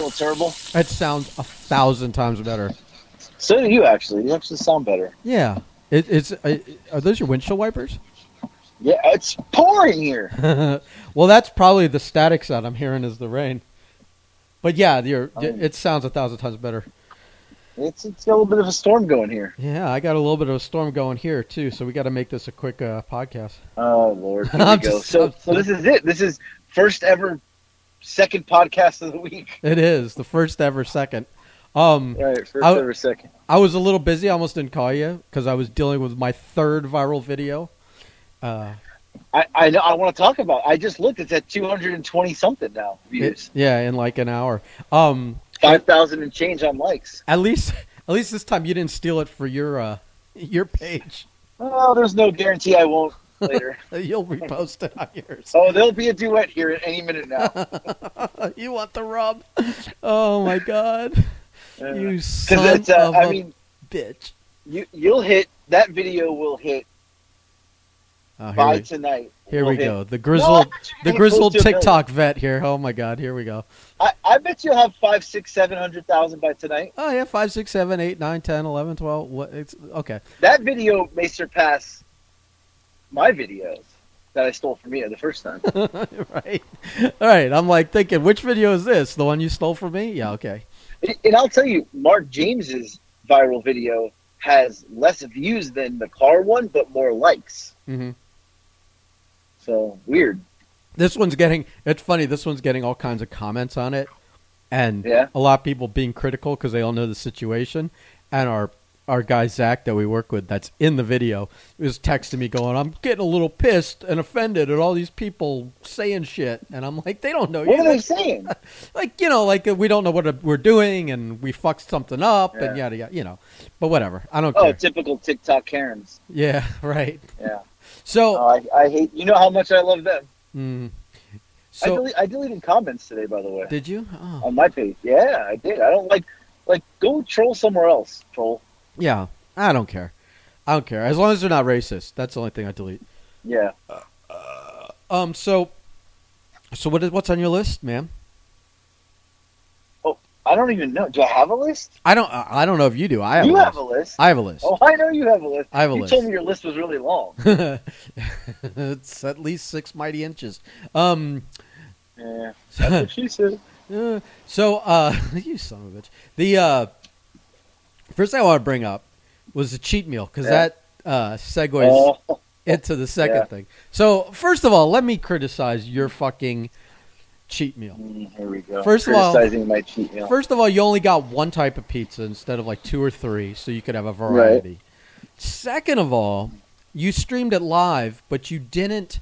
Still terrible. It sounds a thousand times better. So do you actually. You actually sound better. Yeah. It, it's uh, are those your windshield wipers? Yeah, it's pouring here. well, that's probably the static sound I'm hearing is the rain. But yeah, you're, Um, it sounds a thousand times better. It's it's got a little bit of a storm going here. Yeah, I got a little bit of a storm going here too, so we got to make this a quick uh, podcast. Oh Lord, here we go. just- So I'm- so this is it. This is first ever second podcast of the week. It is the first ever second. Um, Right, first I- ever second. I was a little busy. I almost didn't call you because I was dealing with my third viral video. Uh, I I know I want to talk about. I just looked. It's at two hundred and twenty something now views. it- yeah, in like an hour. Um, Five thousand and change on likes. at least, at least this time you didn't steal it for your uh, your page. Well, there's no guarantee I won't later. You'll repost it on yours. oh, there'll be a duet here at any minute now. you want the rub? Oh my god, Uh, you son uh, of I a mean, bitch! you you'll hit that video will hit Oh, here by we, tonight. here Will we hit- go. The grizzled, No, the grizzled to a million. TikTok vet here. Oh my god, here we go. I, I bet you'll have five, six, seven hundred thousand by tonight. Oh yeah, five, six, seven, eight, nine, ten, eleven, twelve. What? It's okay. That video may surpass my videos that I stole from you the first time. right. All right. I'm like thinking, which video is this? The one you stole from me? Yeah. Okay. And- I'll tell you, Mark James's viral video has less views than the car one, but more likes. hmm So weird. This one's getting. It's funny. This one's getting all kinds of comments on it, and Yeah. a lot of people being critical because they all know the situation. And our our guy Zach that we work with, that's in the video, was texting me going, "I'm getting a little pissed and offended at all these people saying shit," and I'm like, "They don't know you. What you." are they saying? like you know, like uh, we don't know what we're doing, and we fucked something up, and Yeah. yada yada. You know, but whatever. I don't care. Oh, care. typical TikTok Karens. Yeah. Right. Yeah. So. Oh, I, I hate. You know how much I love them. Mm. I, So I deleted comments today, by the way, did you? Oh. on my page. Yeah, I did. I don't like. Like, go troll somewhere else. Troll. Yeah, I don't care. I don't care as long as they're not racist. That's the only thing I delete. Yeah. Um. So, so what is what's on your list, ma'am? Oh, I don't even know. Do I have a list? I don't. I don't know if you do. I have. you a have list. a list. I have a list. Oh, I know you have a list. I have a you list. told me your list was really long. it's at least six mighty inches. Um. Yeah, that's what she said. Uh, so, uh, you son of a bitch. The uh, first thing I want to bring up was the cheat meal because Yeah. that uh, segues Oh, into the second Yeah. thing. So, first of all, let me criticize your fucking cheat meal. mm, here we go. First of all- my cheat meal. First of all, you only got one type of pizza instead of like two or three, so you could have a variety. Second of all, you streamed it live, but you didn't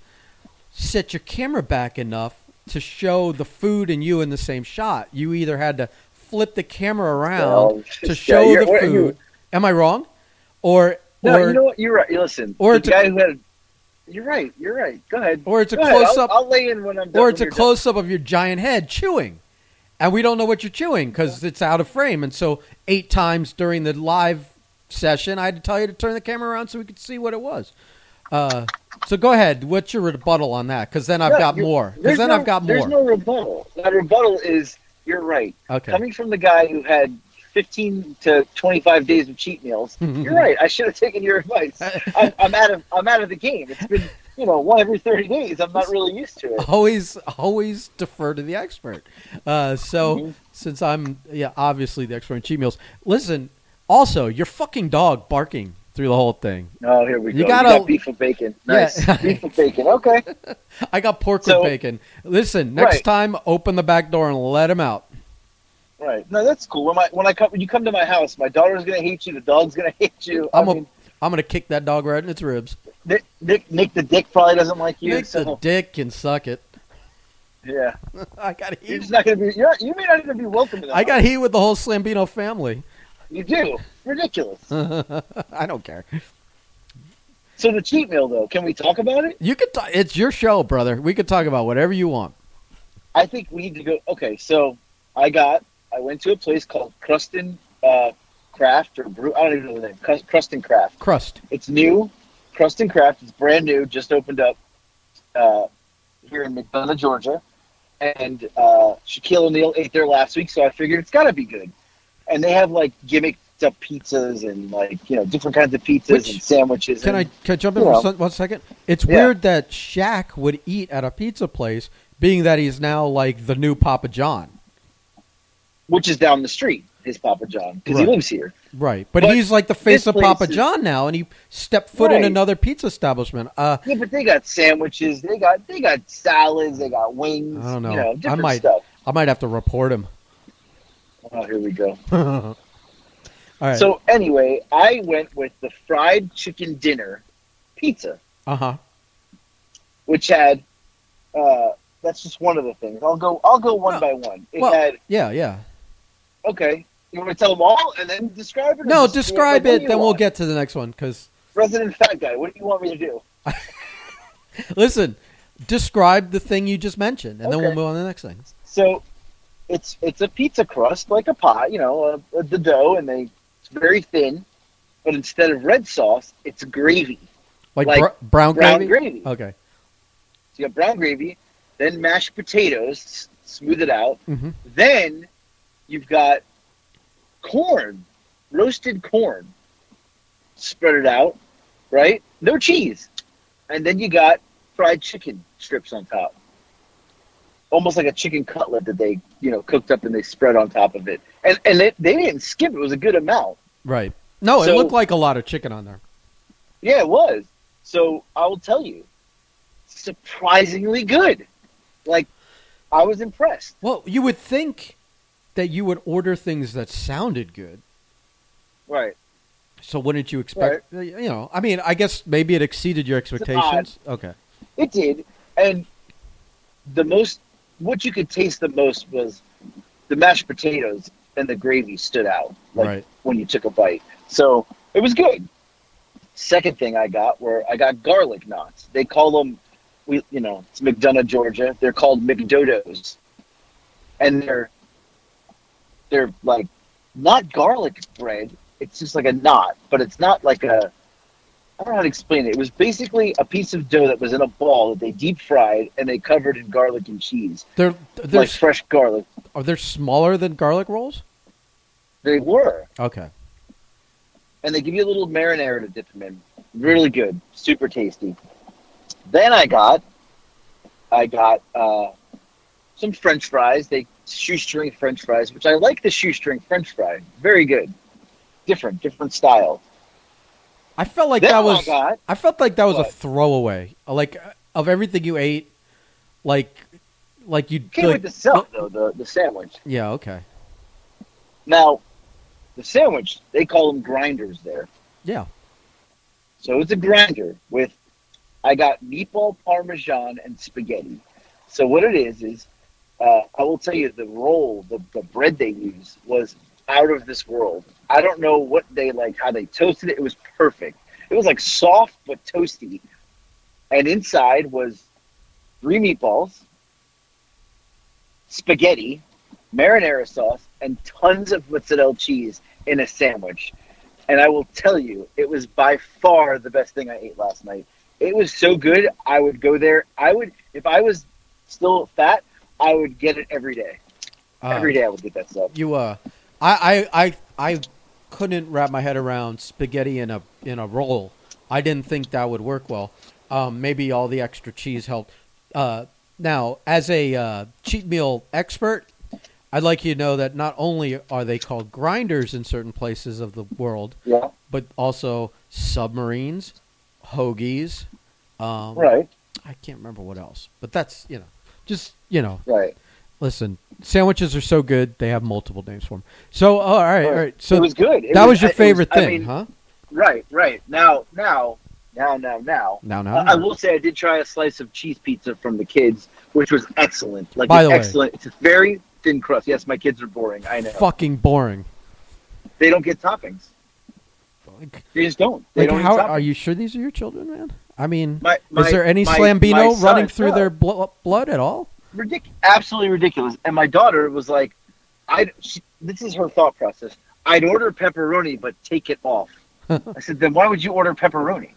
set your camera back enough to show the food and you in the same shot. You either had to flip the camera around to show you're- the food. you- Am I wrong? Or No, or you know what? You're right. Listen, or the a- guy who had. You're right. You're right. Go ahead. or it's a Go ahead. close I'll, up I'll lay in when I'm done. or it's a you're done. close up of your giant head chewing, and we don't know what you're chewing because it's out of frame. And so eight times during the live session, I had to tell you to turn the camera around so we could see what it was. Uh, so go ahead. What's your rebuttal on that? Because then I've No, got more. Because then no, I've got more. There's no rebuttal. My rebuttal is you're right. okay. Coming from the guy who had 15 to 25 days of cheat meals, you're right. I should have taken your advice. I'm, I'm out of I'm out of the game. It's been you know one every 30 days. I'm not really used to it. always always defer to the expert. Uh, so Mhm. since I'm yeah obviously the expert in cheat meals, listen. Also, your fucking dog barking through the whole thing. Oh, here we You go. gotta- you got beef with bacon. Nice. Yeah. beef with bacon. Okay. I got pork So- with bacon. Listen, next Right. time open the back door and let him out. Right. No, that's cool. When my when I come when you come to my house, my daughter's gonna hate you. The dog's gonna hate you. I I'm a- mean, I'm gonna kick that dog right in its ribs. Nick, Nick Nick the dick probably doesn't like you. Nick so the dick can suck it. yeah, I got you're just not gonna be. You're, you may not even be welcome to that. I got heat with the whole Slambino family. You do. Ridiculous. I don't care. So the cheat meal, though, can we talk about it? You could. T- it's your show, brother. We could talk about whatever you want. I think we need to go. Okay, so I got. I went to a place called Crustin uh, Craft or Brew. I don't even know the name. Crust- Crustin Craft. Crust. It's new. Crustin Craft. It's brand new. Just opened up uh, here in McDonough, Georgia. and uh, Shaquille O'Neal ate there last week, so I figured it's got to be good. And they have like gimmicked up pizzas and like you know different kinds of pizzas Which- and sandwiches. Can I can I jump in for some- one second? It's Yeah. weird that Shaq would eat at a pizza place, being that he's now like the new Papa John. Which is down the street, his Papa John, because Right. he lives here. Right, but, But he's like the face of Papa is- John now, and he stepped foot in another pizza establishment. Uh, Yeah, but they got sandwiches, they got they got salads, they got wings. I don't know. You know I might- stuff. I might have to report him. Oh, here we go. All right. So anyway, I went with the fried chicken dinner pizza, uh huh. which had. Uh, that's just one of the things. I'll go. I'll go one No. by one. It Well- had Yeah, yeah. Okay. You want to tell them all and then describe it? No, describe it, then we'll get to the next one. Because Resident Fat Guy. What do you want me to do? listen, describe the thing you just mentioned, and then we'll move on to the next thing. So, it's it's a pizza crust like a pie, you know, uh, the dough, and they it's very thin, but instead of red sauce, it's gravy, Like, Like br- brown brown gravy. gravy. Okay. So you have brown gravy, then mashed potatoes, s- smooth it out. hmm Then you've got corn, roasted corn, spread it out, right? No cheese, and then you got fried chicken strips on top, almost like a chicken cutlet that they, you know, cooked up and they spread on top of it. And and they, they didn't skip; it was a good amount. Right. No, it looked like a lot of chicken on there. Yeah, it was. So I will tell you, surprisingly good. Like I was impressed. Well, you would think that you would order things that sounded good. Right. So wouldn't you expect? uh, You know, I mean, I guess maybe it exceeded your expectations. Okay. It did, and the most what you could taste the most was the mashed potatoes and the gravy stood out like Right. when you took a bite. So it was good. Second thing I got were I got garlic knots. They call them, we you know it's McDonough, Georgia. They're called McDodos, and they're they're like not garlic bread. It's just like a knot, but it's not like a I don't know how to explain it. It was basically a piece of dough that was in a ball that they deep fried and they covered in garlic and cheese, They're they're like fresh garlic. are they smaller than garlic rolls? They were, Okay. and they give you a little marinara to dip them in. Really good, super tasty. Then I got, I got uh, some French fries. They shoestring French fries, which I like the shoestring French fry. Very good, different, different style. I felt like then that was. got I felt like that was a throwaway. Like of everything you ate, like like you. can't like, wait to sell though the the sandwich. Yeah. Okay. Now, the sandwich they call them grinders there. Yeah. So it's a grinder with I got meatball parmesan and spaghetti. So what it is is uh, I will tell you the roll, the, the bread they use was out of this world. I don't know what they like how they toasted it. It was perfect. It was like soft but toasty. And inside was three meatballs, spaghetti, marinara sauce, and tons of mozzarella cheese in a sandwich. And I will tell you, it was by far the best thing I ate last night. It was so good. I would go there. I would, if I was still fat, I would get it every day. Uh, every day I would get that stuff. You uh, I I I I couldn't wrap my head around spaghetti in a in a roll. I didn't think that would work well. Um, maybe all the extra cheese helped. Uh, now, as a uh, cheat meal expert, I'd like you to know that not only are they called grinders in certain places of the world, Yeah. but also submarines, hoagies. Um, Right. I can't remember what else, but that's you know, just you know, Right. Listen, sandwiches are so good; they have multiple names for them. So, all right, all right. So it was good. It that was your favorite I thing, mean, huh? Right. Right. Now. Now. Now. Now. Now. Now, now, Uh, I will say I did try a slice of cheese pizza from the kids, which was excellent. Like By the way- excellent. It's a very thin crust. Yes, my kids are boring. I know. fucking boring. They don't get toppings. Like, They just don't. They like don't. how are you sure these are your children, man? I mean, My, my, is there any my- slambino son- running through no. their blo- blood at all? ridic- absolutely ridiculous. And my daughter was like, "I." She, this is her thought process. I'd order pepperoni, but take it off. I said, "Then why would you order pepperoni?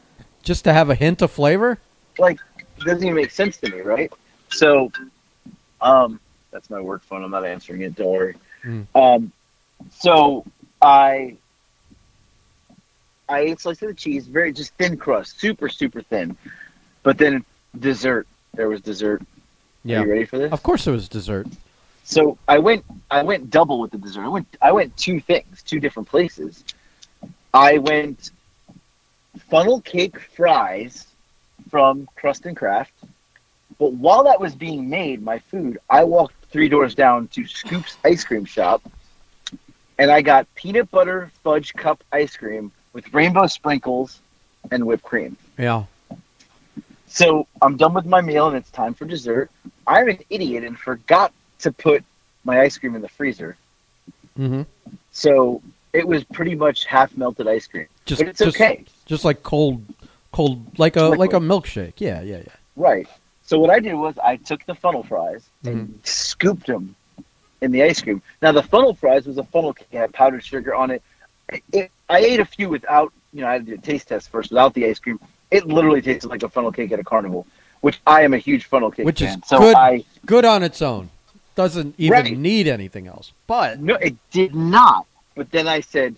Just to have a hint of flavor? Like, it doesn't even make sense to me, right?" So, Um, that's my work phone. I'm not answering it. Don't worry. Mm. Um, so I I ate slices of cheese, very just thin crust, super super thin. But then dessert. There was dessert. Are Yeah. you ready for this? Of course, there was dessert. So I went I went double with the dessert. I went I went two things, two different places. I went funnel cake fries from Crust and Craft. But while that was being made, my food, I walked three doors down to Scoop's ice cream shop and I got peanut butter fudge cup ice cream with rainbow sprinkles and whipped cream. Yeah. So I'm done with my meal and it's time for dessert. I'm an idiot and forgot to put my ice cream in the freezer. Mm-hmm. So it was pretty much half melted ice cream. Just, but it's just, okay. just like cold, cold, like a Liquid. like a milkshake. Yeah, yeah, yeah. Right. So what I did was I took the funnel fries Mm-hmm. and scooped them in the ice cream. Now the funnel fries was a funnel cake, it had powdered sugar on it. it. I ate a few without, you know, I had to a taste test first without the ice cream. It literally tasted like a funnel cake at a carnival, which I am a huge funnel cake Which is fan. so good. I Good on its own. Doesn't even Right. need anything else. But no, it did not. But then I said,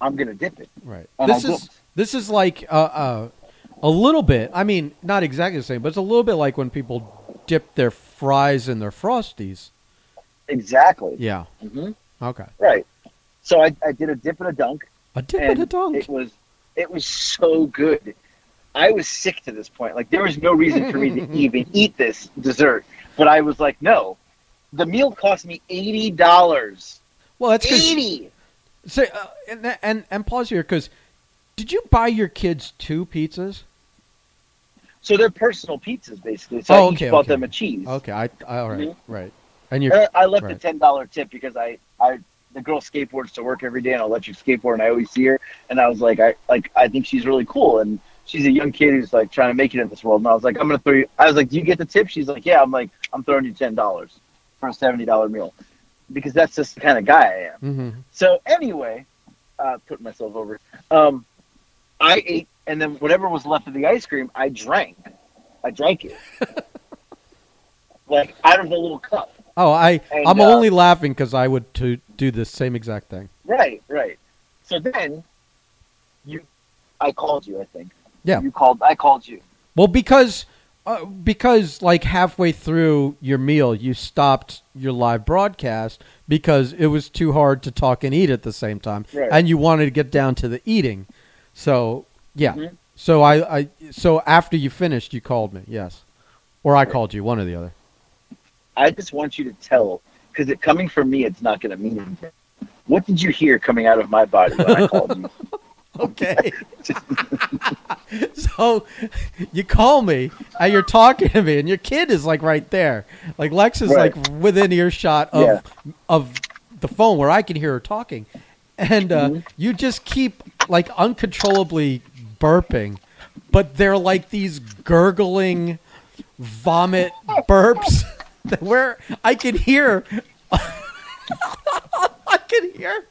I'm gonna dip it, right. and This I is dipped. this is like uh, uh, a little bit. I mean, not exactly the same, but it's a little bit like when people dip their fries in their frosties. Exactly. Yeah. hmm Okay. Right. So I, I did a dip and a dunk. A dip and a dunk. It was it was so good. I was sick to this point. Like there was no reason for me to even eat this dessert. But I was like, no. The meal cost me eighty dollars. well, that's Eighty. say uh, and, and and pause here because did you buy your kids two pizzas? So they're personal pizzas basically. So Oh, I okay, bought okay. them a cheese. Okay, I, I all right, Mhm. right. And you Uh, I left Right. a ten dollar tip because I, I the girl skateboards to work every day and I'll let you skateboard and I always see her. And I was like I like I think she's really cool. And she's a young kid who's like trying to make it in this world. And I was like I'm gonna throw you I was like do you get the tip? She's like yeah. I'm like I'm throwing you ten dollars for a seventy dollar meal because that's just the kind of guy I am. Hmm so anyway uh, putting myself over um I ate and then whatever was left of the ice cream I drank. I drank it. Like out of the little cup Oh, I And, I'm uh, only laughing because I would to do the same exact thing. Right, right. So then you I called you, I think. Yeah. You called I called you. Well, because uh, because like halfway through your meal, you stopped your live broadcast because it was too hard to talk and eat at the same time, Right. and you wanted to get down to the eating. So yeah. Mhm. So I, I so after you finished, you called me. Yes, or I called you, one or the other. I just want you to tell because it coming from me it's not gonna mean anything. What did you hear coming out of my body when I called you? Okay. so you call me and you're talking to me and your kid is like right there. Like Lex is Right. like within earshot of Yeah. of the phone where I can hear her talking. And uh, Mhm. you just keep like uncontrollably burping, but they're like these gurgling vomit burps where I can hear I can hear.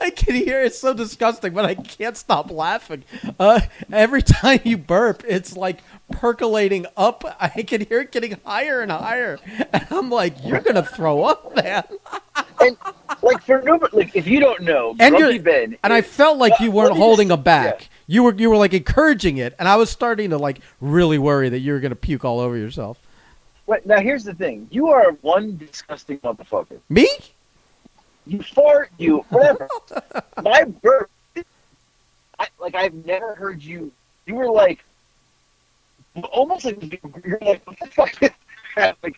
I can hear. It's so disgusting, but I can't stop laughing. Uh, every time you burp, it's like percolating up. I can hear it getting higher and higher, and I'm like, "You're gonna throw up, man." and like for nobody like if you don't know, And Grumpy Ben And I felt like you weren't holding just- a back. You were you were like encouraging it, and I was starting to like really worry that you were gonna puke all over yourself. Wait, now here's the thing. You are one disgusting motherfucker. Me? You fart, you whatever. My burp I like I've never heard you you were like almost like you're like what the fuck is that? like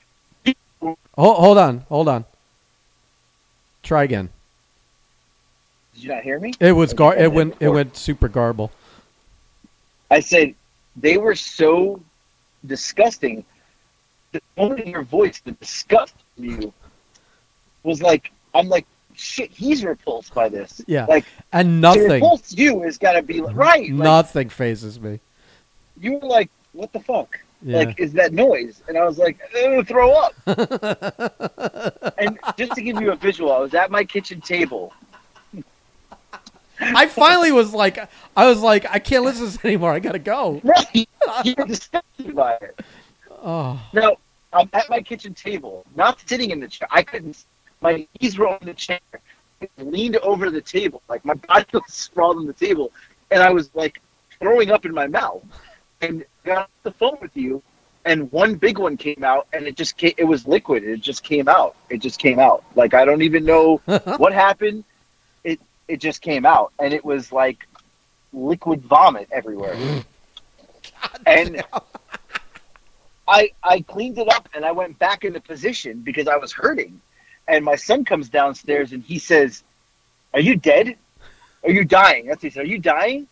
Hold, hold on, hold on. Try again. did you not hear me? It was gar. It went. It went super garble. I said they were so disgusting. The tone in your voice, the disgust from you, was like I'm like shit. He's repulsed by this. Yeah. Like And to nothing. repulse you is gotta be like, right. Like, Nothing fazes me. you were like, what the fuck? Yeah. Like, is that noise? And I was like, "Ew, throw up. and just to give you a visual, I was at my kitchen table. I finally was like, I was like, I can't listen to this anymore. I gotta go. Right. You were disgusted by it. Oh, Now, I'm at my kitchen table, not sitting in the chair. I couldn't. My knees were on the chair. I leaned over the table, like my body was sprawled on the table, and I was like throwing up in my mouth. And got the phone with you, and one big one came out, and it just came, it was liquid. It just came out. It just came out. Like I don't even know what happened. It it just came out, and it was like liquid vomit everywhere. and I I cleaned it up and I went back into position because I was hurting. And my son comes downstairs and he says, "Are you dead? Are you dying?" That's what he said. Are you dying?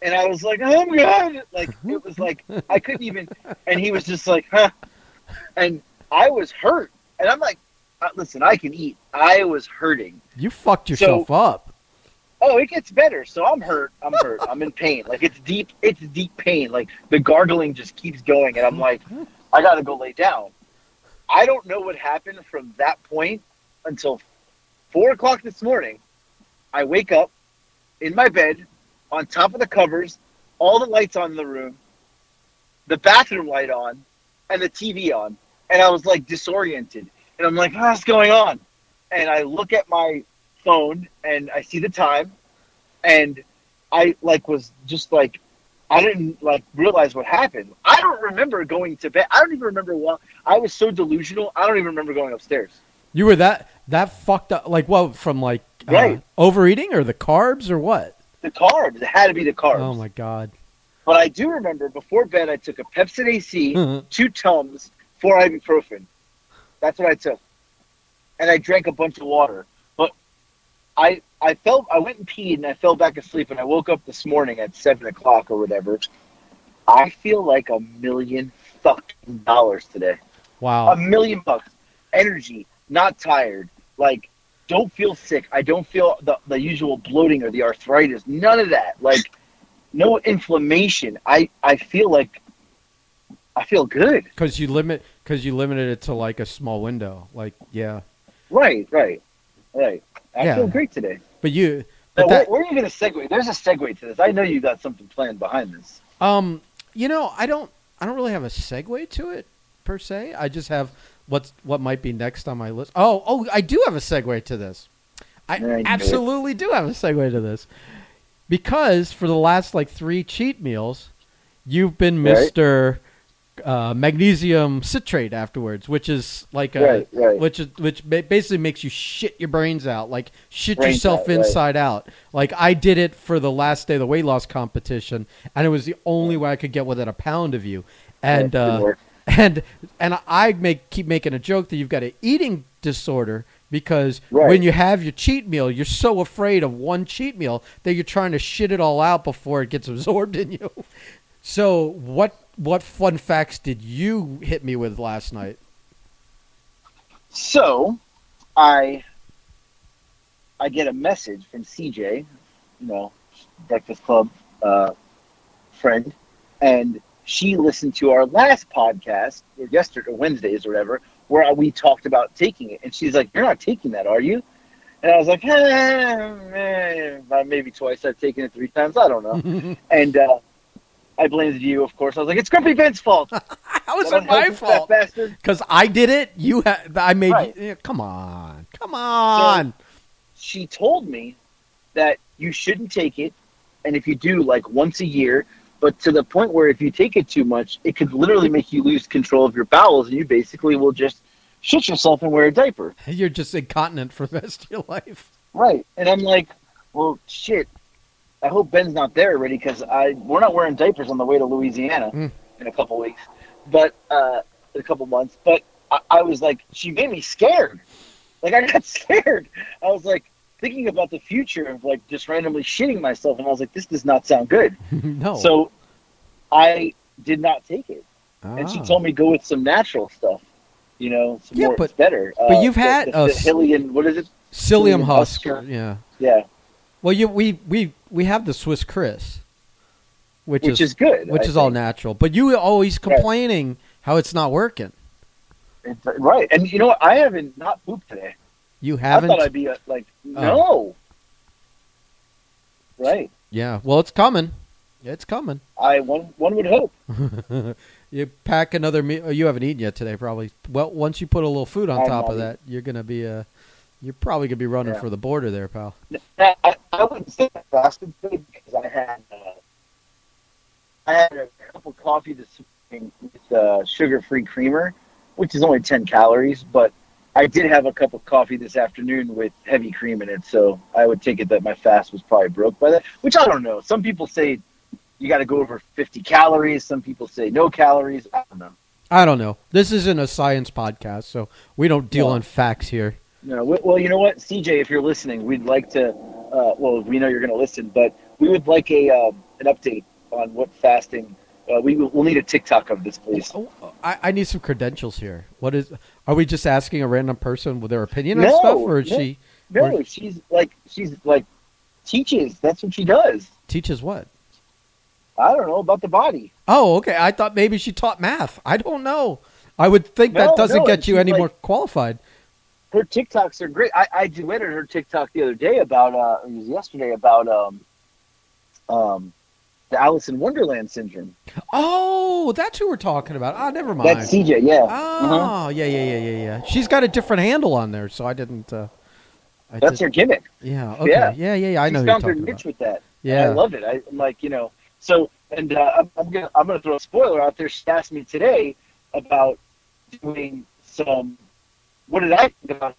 And I was like, "Oh my god!" Like it was like I couldn't even. And he was just like, "Huh," and I was hurt. And I'm like, uh, "Listen, I can eat." I was hurting. You fucked yourself up. Oh, it gets better. So I'm hurt. I'm hurt. I'm in pain. Like it's deep. It's deep pain. Like the gargling just keeps going, and I'm like, I gotta go lay down. I don't know what happened from that point until four o'clock this morning. I wake up in my bed, on top of the covers, all the lights on in the room, the bathroom light on, and the TV on, and I was like disoriented, and I'm like, ah, what's going on? And I look at my phone and I see the time, and I like was just like I didn't like realize what happened. I don't remember going to bed. I don't even remember what I was so delusional. I don't even remember going upstairs. You were that that fucked up. Like what? From like uh, Right. overeating or the carbs or what? The carbs. It had to be the carbs. Oh my god. But I do remember before bed, I took a Pepcid AC, two Tums, four ibuprofen. That's what I took, and I drank a bunch of water. I I felt I went and peed and I fell back asleep and I woke up this morning at seven o'clock or whatever. I feel like a million fucking dollars today. Wow. A million bucks. Energy, not tired. Like, don't feel sick. I don't feel the, the usual bloating or the arthritis. None of that. Like, no inflammation. I, I feel like I feel good. Because you limit because you limited it to like a small window. Like yeah. Right, right, right. I Yeah. feel great today. But you. But where, that, where are you going to segue? There's a segue to this. I know you got something planned behind this. um, you know, I don't. I don't really have a segue to it per se. I just have what's what might be next on my list. Oh, oh, I do have a segue to this. I you do it. absolutely do have a segue to this because for the last like three cheat meals, you've been Right. Mister uh, Magnesium Citrate afterwards, which is like a Right, right. which is which basically makes you shit your brains out, like shit Brains yourself out, right. inside out. Like I did it for the last day of the weight loss competition, and it was the only way I could get within a pound of you. And uh, and and I make keep making a joke that you've got an eating disorder because Right. when you have your cheat meal, you're so afraid of one cheat meal that you're trying to shit it all out before it gets absorbed in you. So what what fun facts did you hit me with last night? So, I I get a message from CJ, you know, Breakfast Club uh, friend, and she listened to our last podcast, or yesterday, or Wednesdays, or whatever, where we talked about taking it, and she's like, "You're not taking that, are you?" And I was like, eh, eh, maybe twice. I've taken it three times. I don't know. and uh, I blamed you, of course. I was like, "It's Grumpy Ben's fault." How is it my fault? Because I did it. You ha- I made. Right. You, yeah, come on, come on. she told me that you shouldn't take it, and if you do, like once a year, but to the point where if you take it too much, it could literally make you lose control of your bowels, and you basically will just shit yourself and wear a diaper. You're just incontinent for the rest of your life. Right. And I'm like, well, shit. I hope Ben's not there already because I we're not wearing diapers on the way to Louisiana Mm. in a couple weeks, but uh, in a couple months. But I, I was like, she made me scared. Like I got scared. I was like thinking about the future of like just randomly shitting myself, and I was like, this does not sound good. no. So I did not take it, and she Ah. told me go with some natural stuff. You know, some Yeah, more but- it's better. but Uh, you've the- had the, a the Hillian. What is it? psyllium Psyllium husk. husk. Yeah. Yeah, Well, you we we we have the Swiss Kriss, which, which is good. which I is all natural. But you always complaining how it's not working. It's, right, and you know what? I haven't not pooped today. You haven't. I thought I'd be uh, like, no. Right. yeah. Well, it's coming. It's coming. I one one would hope. you pack another meal. You haven't eaten yet today, probably. Well, once you put a little food on I'm top of that, you're gonna be uh, you're probably gonna be running Yeah. for the border there, pal. I, I, wouldn't say I fasted because I had uh, I had a cup of coffee this morning with uh, sugar-free creamer, which is only ten calories, but I did have a cup of coffee this afternoon with heavy cream in it, so I would take it that my fast was probably broke by that. Which I don't know. Some people say you got to go over fifty calories. Some people say no calories. I don't know. I don't know. This isn't a science podcast, so we don't deal No. on facts here. No, well, you know what, CJ, if you're listening, we'd like to. Uh, well, we know you're going to listen, but we would like a um, an update on what fasting. Uh, we will we'll need a TikTok of this, please. Oh, I, I need some credentials here. What is? Are we just asking a random person with their opinion on stuff, or is no. she No, Or- she's like she's like teaches. That's what she does. teaches what? I don't know about the body. Oh, okay. I thought maybe she taught math. I don't know. I would think that doesn't no, get you any like- more qualified. Her TikToks are great. I, I duetted her TikTok the other day about uh, it was yesterday about um um the Alice in Wonderland syndrome. Oh, that's who we're talking about. Ah, never mind. That's CJ. Yeah. Oh, yeah, yeah, yeah, yeah, yeah. She's got a different handle on there, so I didn't. Uh, I That's did- her gimmick. Yeah. Okay. Yeah. Yeah. Yeah. Yeah. I know. She's who you're found her niche about. with that. Yeah. I love it. I, I'm like, you know, so, and uh, I'm, I'm gonna, I'm gonna throw a spoiler out there. She asked me today about doing some. What did I think about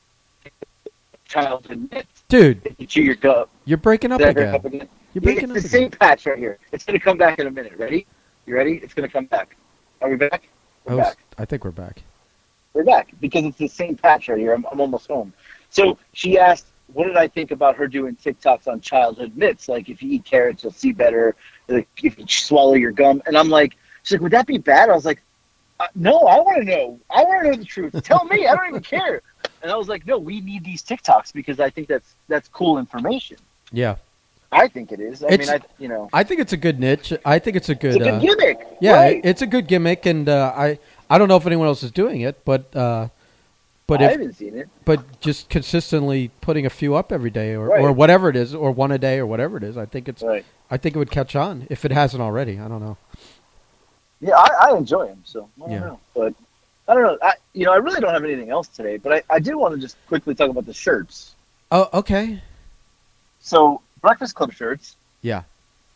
childhood myths? Dude, you chew your gum, you're breaking up Did I break again. up again? You're breaking it's up the again. same patch right here. It's gonna come back in a minute. Ready? You ready? It's gonna come back. Are we back? We're I, was- back. I think we're back. We're back because it's the same patch right here. I'm, I'm almost home. So she asked, "What did I think about her doing TikToks on childhood myths? Like if you eat carrots, you'll see better. Like if you swallow your gum." And I'm like, "She's like, would that be bad?" I was like, uh, "No, I want to know. I want to know the truth. Tell me. I don't even care." And I was like, "No, we need these TikToks because I think that's that's cool information. Yeah. I think it is. I It's- mean, I you know, I think it's a good niche. I think it's a good. it's a good uh, gimmick. yeah, right? it's a good gimmick, and uh, I I don't know if anyone else is doing it, but uh, but I if haven't seen it. but just consistently putting a few up every day, or, Right. or whatever it is, or one a day, or whatever it is, I think it's Right. I think it would catch on if it hasn't already. I don't know. Yeah, I, I enjoy them. So I don't Yeah. know, but I don't know. I you know I really don't have anything else today, but I, I did want to just quickly talk about the shirts. Oh, okay. So Breakfast Club shirts, Yeah.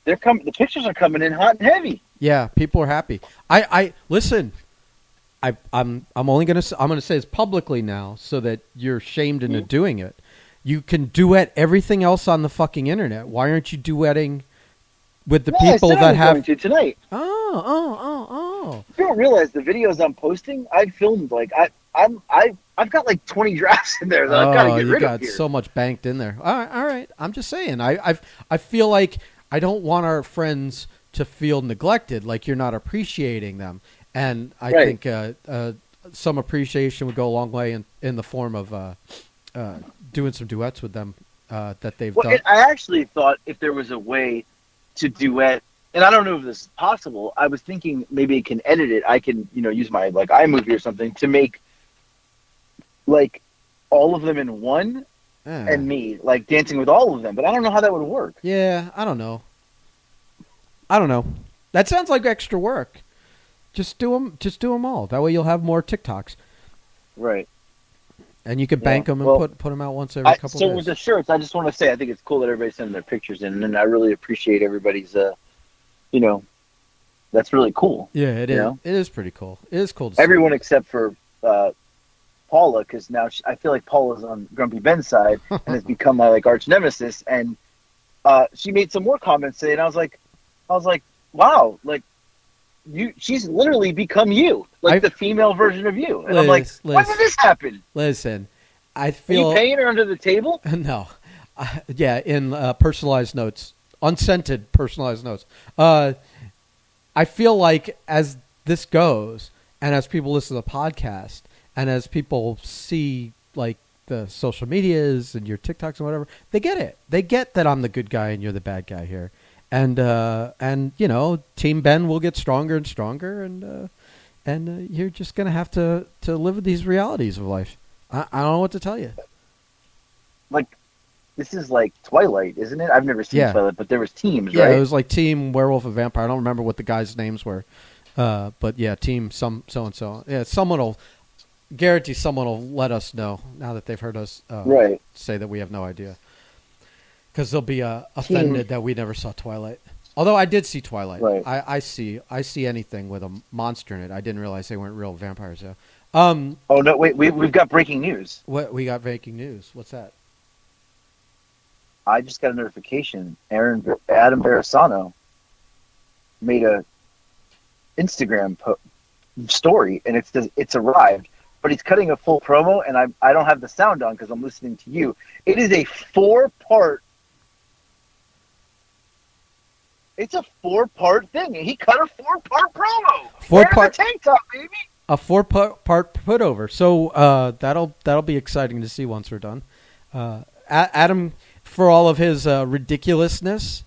they're coming. The pictures are coming in hot and heavy. Yeah, people are happy. I, I listen. I, I'm I'm only gonna I'm gonna say this publicly now, so that you're shamed into Mhm. doing it. You can duet everything else on the fucking internet. Why aren't you duetting with the people that was have? to tonight. Oh, oh, oh, oh. You don't realize the videos I'm posting. I filmed like I I'm I I've got like 20 drafts in there that I've got to Oh, get rid got of here. so much banked in there. All right, all right. I'm just saying. I I I feel like I don't want our friends to feel neglected, like you're not appreciating them. And I Right. think uh, uh, some appreciation would go a long way in in the form of uh, uh, doing some duets with them uh, that they've Well, done. I actually thought if there was a way to duet, and I don't know if this is possible. I was thinking maybe I can edit it. I can, you know, use my like iMovie or something to make like all of them in one Yeah. and me like dancing with all of them. But I don't know how that would work. Yeah, I don't know. I don't know. That sounds like extra work. Just do them. Just do them all. That way you'll have more TikToks, Right. and you can Yeah, bank them and well, put put them out once every I, couple so days. with the shirts, I just want to say I think it's cool that everybody's sending their pictures in, and I really appreciate everybody's. uh You know, that's really cool. Yeah, it is. Know? It is pretty cool. It is cool to see. Everyone except for uh Paula, because now she, I feel like Paula's on Grumpy Ben's side and has become my like arch nemesis. And uh, she made some more comments today, and I was like, I was like, wow, like you, she's literally become you, like I- the female version of you. And I'm like, Liz, when did this happen? Listen, I Are feel you paying her under the table? no, uh, yeah, in uh, personalized notes, unscented personalized notes. Uh, I feel like as this goes, and as people listen to the podcast, and as people see like the social medias and your TikToks and whatever, they get it. They get that I'm the good guy and you're the bad guy here. And uh, and you know, Team Ben will get stronger and stronger, and uh, and uh, you're just gonna have to to live with these realities of life. I, I don't know what to tell you. Like, this is like Twilight, isn't it? I've never seen Yeah. Twilight, but there was teams, Yeah, right? it was like Team Werewolf and Vampire. I don't remember what the guys' names were, uh, but yeah, Team some so and so. Yeah, someone will guarantee someone will let us know now that they've heard us uh, right. say that we have no idea, because they'll be uh, offended that we never saw Twilight. Although I did see Twilight, Right. I, I see I see anything with a monster in it. I didn't realize they weren't real vampires though. Um, Oh no, wait, we we've got breaking news. what we got breaking news? What's that? I just got a notification. Aaron Adam Barasano made a Instagram po- story, and it's it's arrived. But he's cutting a full promo, and I I don't have the sound on because I'm listening to you. It is a four part. It's a four part thing, and he cut a four part promo. Four the part- tank top, baby. a four part, part put over. So uh, that'll that'll be exciting to see once we're done. Uh, Adam, for all of his uh, ridiculousness,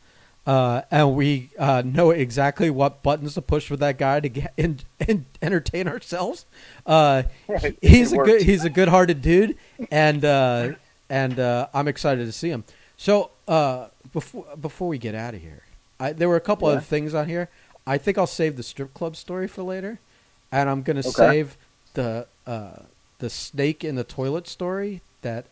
uh, and we uh, know exactly what buttons to push with that guy to get in, in, entertain ourselves. Uh, Right. he's It a worked. good he's a good hearted dude, and uh, and uh, I'm excited to see him. So uh, before before we get out of here, I, there were a couple Yeah. other things on here. I think I'll save the strip club story for later, and I'm gonna Okay. save the uh, the snake in the toilet story that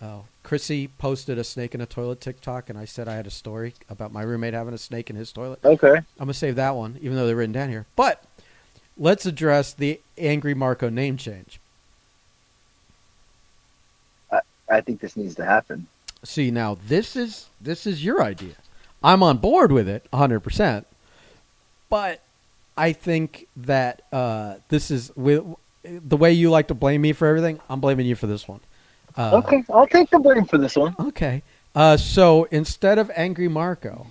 uh, Chrissy posted a snake in a toilet TikTok, and I said I had a story about my roommate having a snake in his toilet. Okay. I'm gonna save that one, even though they're written down here. But let's address the angry Marco name change. I think this needs to happen. See, now this is this is your idea. I'm on board with it 100. percent But I think that uh, this is with the way you like to blame me for everything. I'm blaming you for this one. Uh, Okay, I'll take the blame for this one. Okay. Uh, so instead of Angry Marco,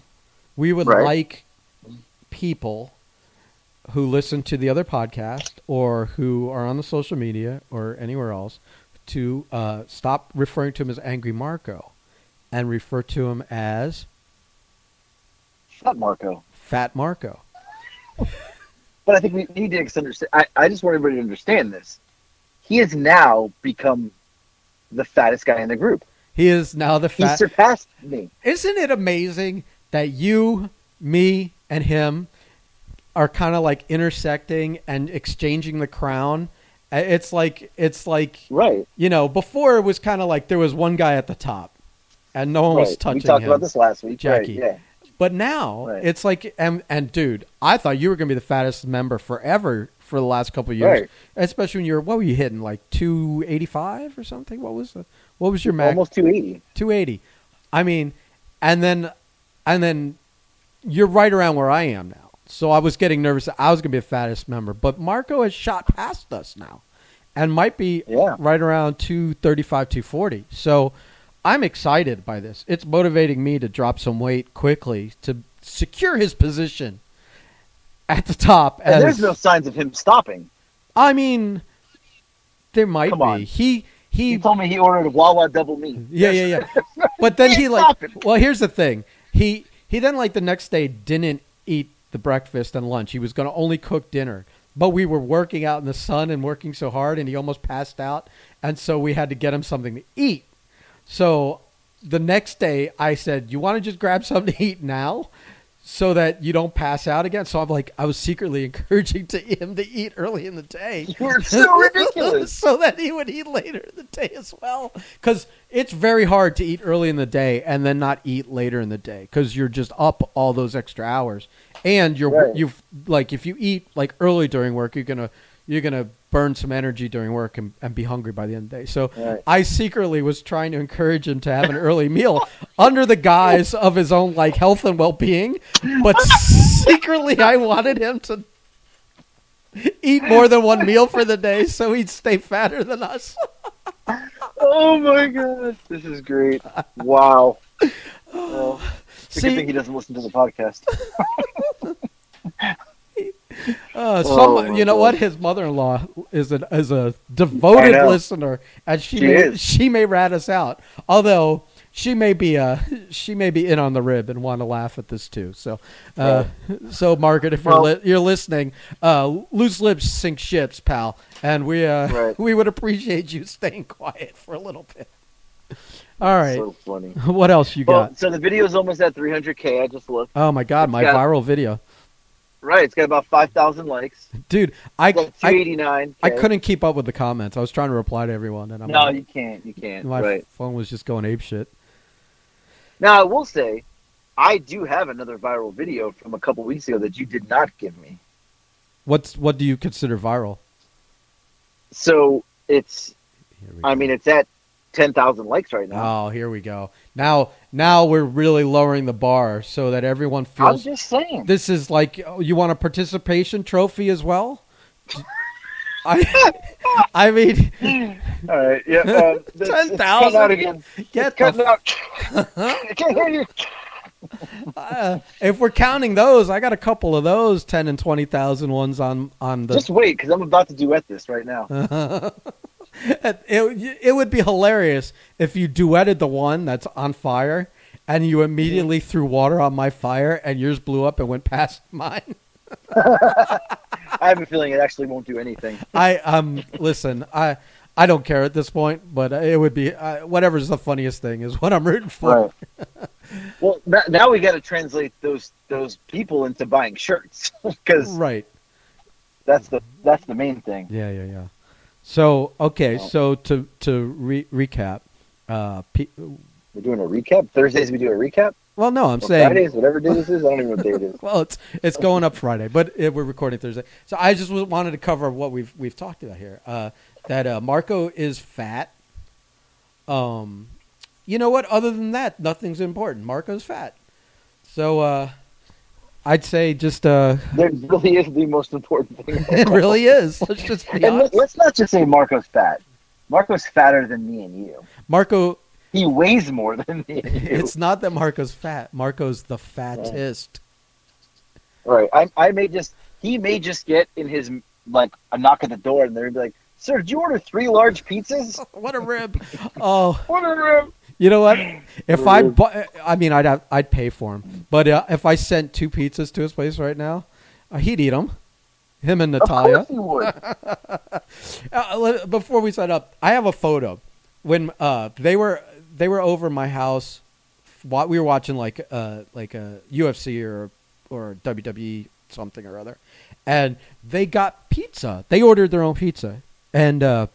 we would Right. like people who listen to the other podcast or who are on the social media or anywhere else to uh, stop referring to him as Angry Marco and refer to him as Fat Marco. Fat Marco. But I think we need to understand. I, I just want everybody to understand this. He has now become the fattest guy in the group. He is now the fat. He surpassed me. Isn't it amazing that you, me, and him are kind of like intersecting and exchanging the crown? It's like it's like Right. you know before it was kind of like there was one guy at the top, and no one was right. touching we talked him. about this last week. Jackie. Right, yeah. But now Right. it's like and and dude, I thought you were gonna be the fattest member forever for the last couple of years, Right. especially when you're what were you hitting like two eighty five or something? What was the what was your max? Almost 280. 280. I mean, and then and then you're right around where I am now. So I was getting nervous that I was going to be the fattest member, but Marco has shot past us now and might be Yeah. right around 235 240. So I'm excited by this. It's motivating me to drop some weight quickly to secure his position at the top And as- there's no signs of him stopping. I mean there might Come be. on. He he He told me he ordered a Wawa double meat. yeah, yeah, yeah. But then He like. stopping. Well, here's the thing. He he then like the next day didn't eat the breakfast and lunch. He was going to only cook dinner. But we were working out in the sun and working so hard, and he almost passed out. And so we had to get him something to eat. So the next day, I said, "You want to just grab something to eat now?" So that you don't pass out again. So I'm like, I was secretly encouraging to him to eat early in the day. You were so ridiculous. so that he would eat later in the day as well. Because it's very hard to eat early in the day and then not eat later in the day because you're just up all those extra hours. And you're Right. you've like if you eat like early during work, you're gonna you're gonna burn some energy during work and, and be hungry by the end of the day. So Right. I secretly was trying to encourage him to have an early meal under the guise of his own like health and well being, but secretly I wanted him to eat more than one meal for the day so he'd stay fatter than us. Oh my god, this is great! Wow. Well, it's a good See- thing he doesn't listen to the podcast. Uh, some, Oh, my you know God. what? His mother-in-law is a is a devoted listener, and she, She may is. she may rat us out. Although she may be uh she may be in on the rib and want to laugh at this too. So, uh, so Margaret, if Well- you're li- you're listening, uh, loose lips sink ships, pal, and we uh Right. we would appreciate you staying quiet for a little bit. All right. So funny. what else you Well, got? so the video is almost at 300k. I just looked. Oh my god, it's my got- viral video. Right, it's got about 5,000 likes. Dude, I It's got I, 289. I couldn't keep up with the comments. I was trying to reply to everyone and I'm No, like, you can't. You can't. my right. phone was just going ape shit. Now I will say, I do have another viral video from a couple weeks ago that you did not give me. What's what do you consider viral? So it's, I mean, it's at 10,000 likes right now. Oh, here we go. Now, now we're really lowering the bar so that everyone feels. I'm just saying. this is like you want a participation trophy as well. I, I mean, All right, yeah. Uh, this- it's 10,000? cutting out again. get It's the. out. I can't hear you. Uh, if we're counting those, I got a couple of those ten and twenty thousand ones on on the. Just wait, because I'm about to duet this right now. It, it would be hilarious if you duetted the one that's on fire and you immediately threw water on my fire and yours blew up and went past mine. I have a feeling it actually won't do anything. I um listen, I I don't care at this point, but it would be uh, whatever's the funniest thing is what I'm rooting for. Right. well, n- now we got to translate those those people into buying shirts because Right. that's the that's the main thing. Yeah, yeah, yeah. So okay, Well- so to to re- recap, uh, P- We're doing a recap. Thursdays we do a recap. well, no, I'm Or saying Fridays, whatever day this is. I don't even know what day it is. well, it's it's going up Friday, but it, we're recording Thursday. So I just wanted to cover what we've we've talked about here. Uh, that uh, Marco is fat. Um, you know what? Other than that, nothing's important. Marco's fat. So uh, I'd say just uh, There really is the most important thing. it really is. Let's just be And honest. let's not just say Marco's fat. Marco's fatter than me and you. Marco, He weighs more than me and you. it's not that Marco's fat. Marco's the fattest. Right. I, I may just he may just get in his like a knock at the door and they'd be like, "Sir, did you order three large pizzas?" What a rib! Oh, What a You know what? If I, bu- I mean, I'd have, I'd pay for him. But uh, if I sent two pizzas to his place right now, uh, he'd eat them. Him and Of Natalia. course he would. Uh, before we set up, I have a photo when uh, they were they were over my house. wa- We were watching like uh, like a UFC or or WWE something or other, and they got pizza. They ordered their own pizza, and uh,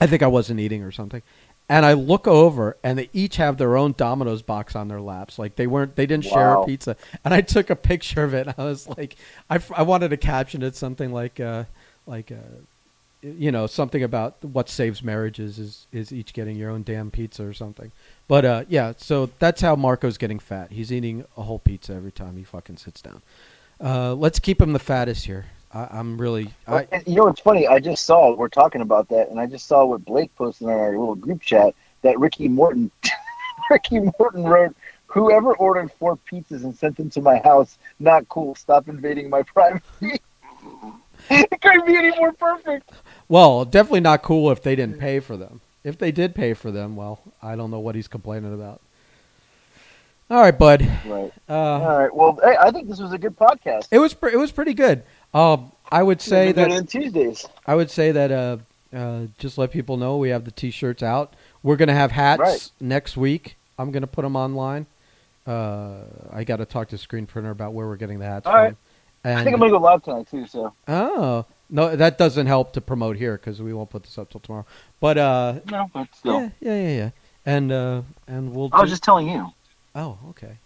I think I wasn't eating or something. And I look over, and they each have their own Domino's box on their laps. Like they weren't, they didn't share a pizza. And I took a picture of it. And I was like, I, I wanted to caption it something like, uh, like, uh, you know, something about what saves marriages is is each getting your own damn pizza or something. But uh, yeah, so that's how Marco's getting fat. He's eating a whole pizza every time he fucking sits down. Uh, let's keep him the fattest here. I, I'm really, I, you know what's funny? I just saw we're talking about that, and I just saw what Blake posted in our little group chat that Ricky Morton, Ricky Morton wrote, "Whoever ordered four pizzas and sent them to my house, not cool. Stop invading my privacy." it couldn't be any more perfect. Well, definitely not cool if they didn't pay for them. If they did pay for them, well, I don't know what he's complaining about. All right, bud. Right. Uh, All right. Well, hey, I think this was a good podcast. it was pre- it was pretty good. Um, I would say that than Tuesdays. I would say that uh, uh, just let people know we have the t-shirts out. We're gonna have hats Right. next week. I'm gonna put them online. Uh, I got to talk to Screen Printer about where we're getting the hats All from. right. And I think I'm gonna go live tonight too. So oh no, that doesn't help to promote here because we won't put this up till tomorrow. But uh, no, but still, yeah, yeah, yeah, yeah. And uh, and we'll. I was do- just telling you. Oh, okay.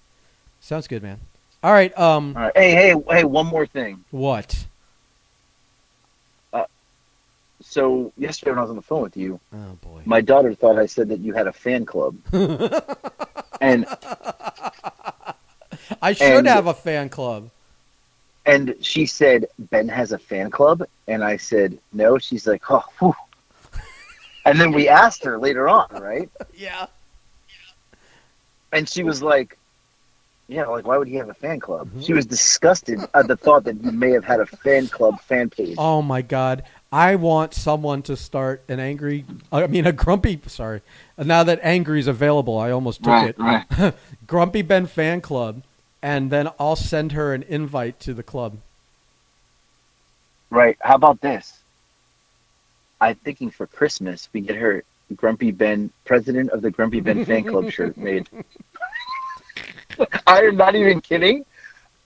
Sounds good, man. All right. Um, All right. Hey, hey, hey! One more thing. what? So yesterday when I was on the phone with you, Oh boy. my daughter thought I said that you had a fan club, and I should and- have a fan club. and she said Ben has a fan club, and I said no. She's like, oh, whew. and then we asked her later on, right? Yeah. And she was like, yeah, like why would he have a fan club? Mhm. She was disgusted at the thought that you may have had a fan club fan page. Oh my god. I want someone to start an angry. I mean, a grumpy. Sorry. Now that angry is available, I almost took it. right. Grumpy Ben fan club, and then I'll send her an invite to the club. Right. How about this? I'm thinking for Christmas we get her Grumpy Ben, president of the Grumpy Ben fan club shirt made. I am not even kidding.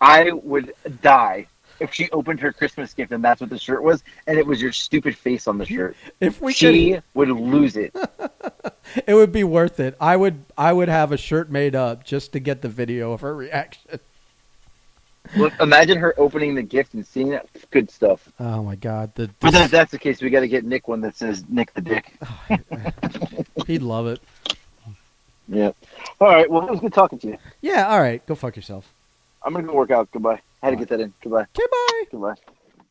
I would die if she opened her Christmas gift and that's what the shirt was, and it was your stupid face on the shirt. If we she could, would lose it. it would be worth it. I would I would have a shirt made up just to get the video of her reaction. Look, imagine her opening the gift and seeing that Good stuff. Oh my god, the, But the if that's the case, we got to get Nick one that says Nick the Dick. Oh, he'd love it. Yeah. All right. Well, it was good talking to you. Yeah, all right, go fuck yourself. I'm gonna go work out. Goodbye. I had to get that in. Goodbye. Okay, bye. Goodbye.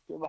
Goodbye.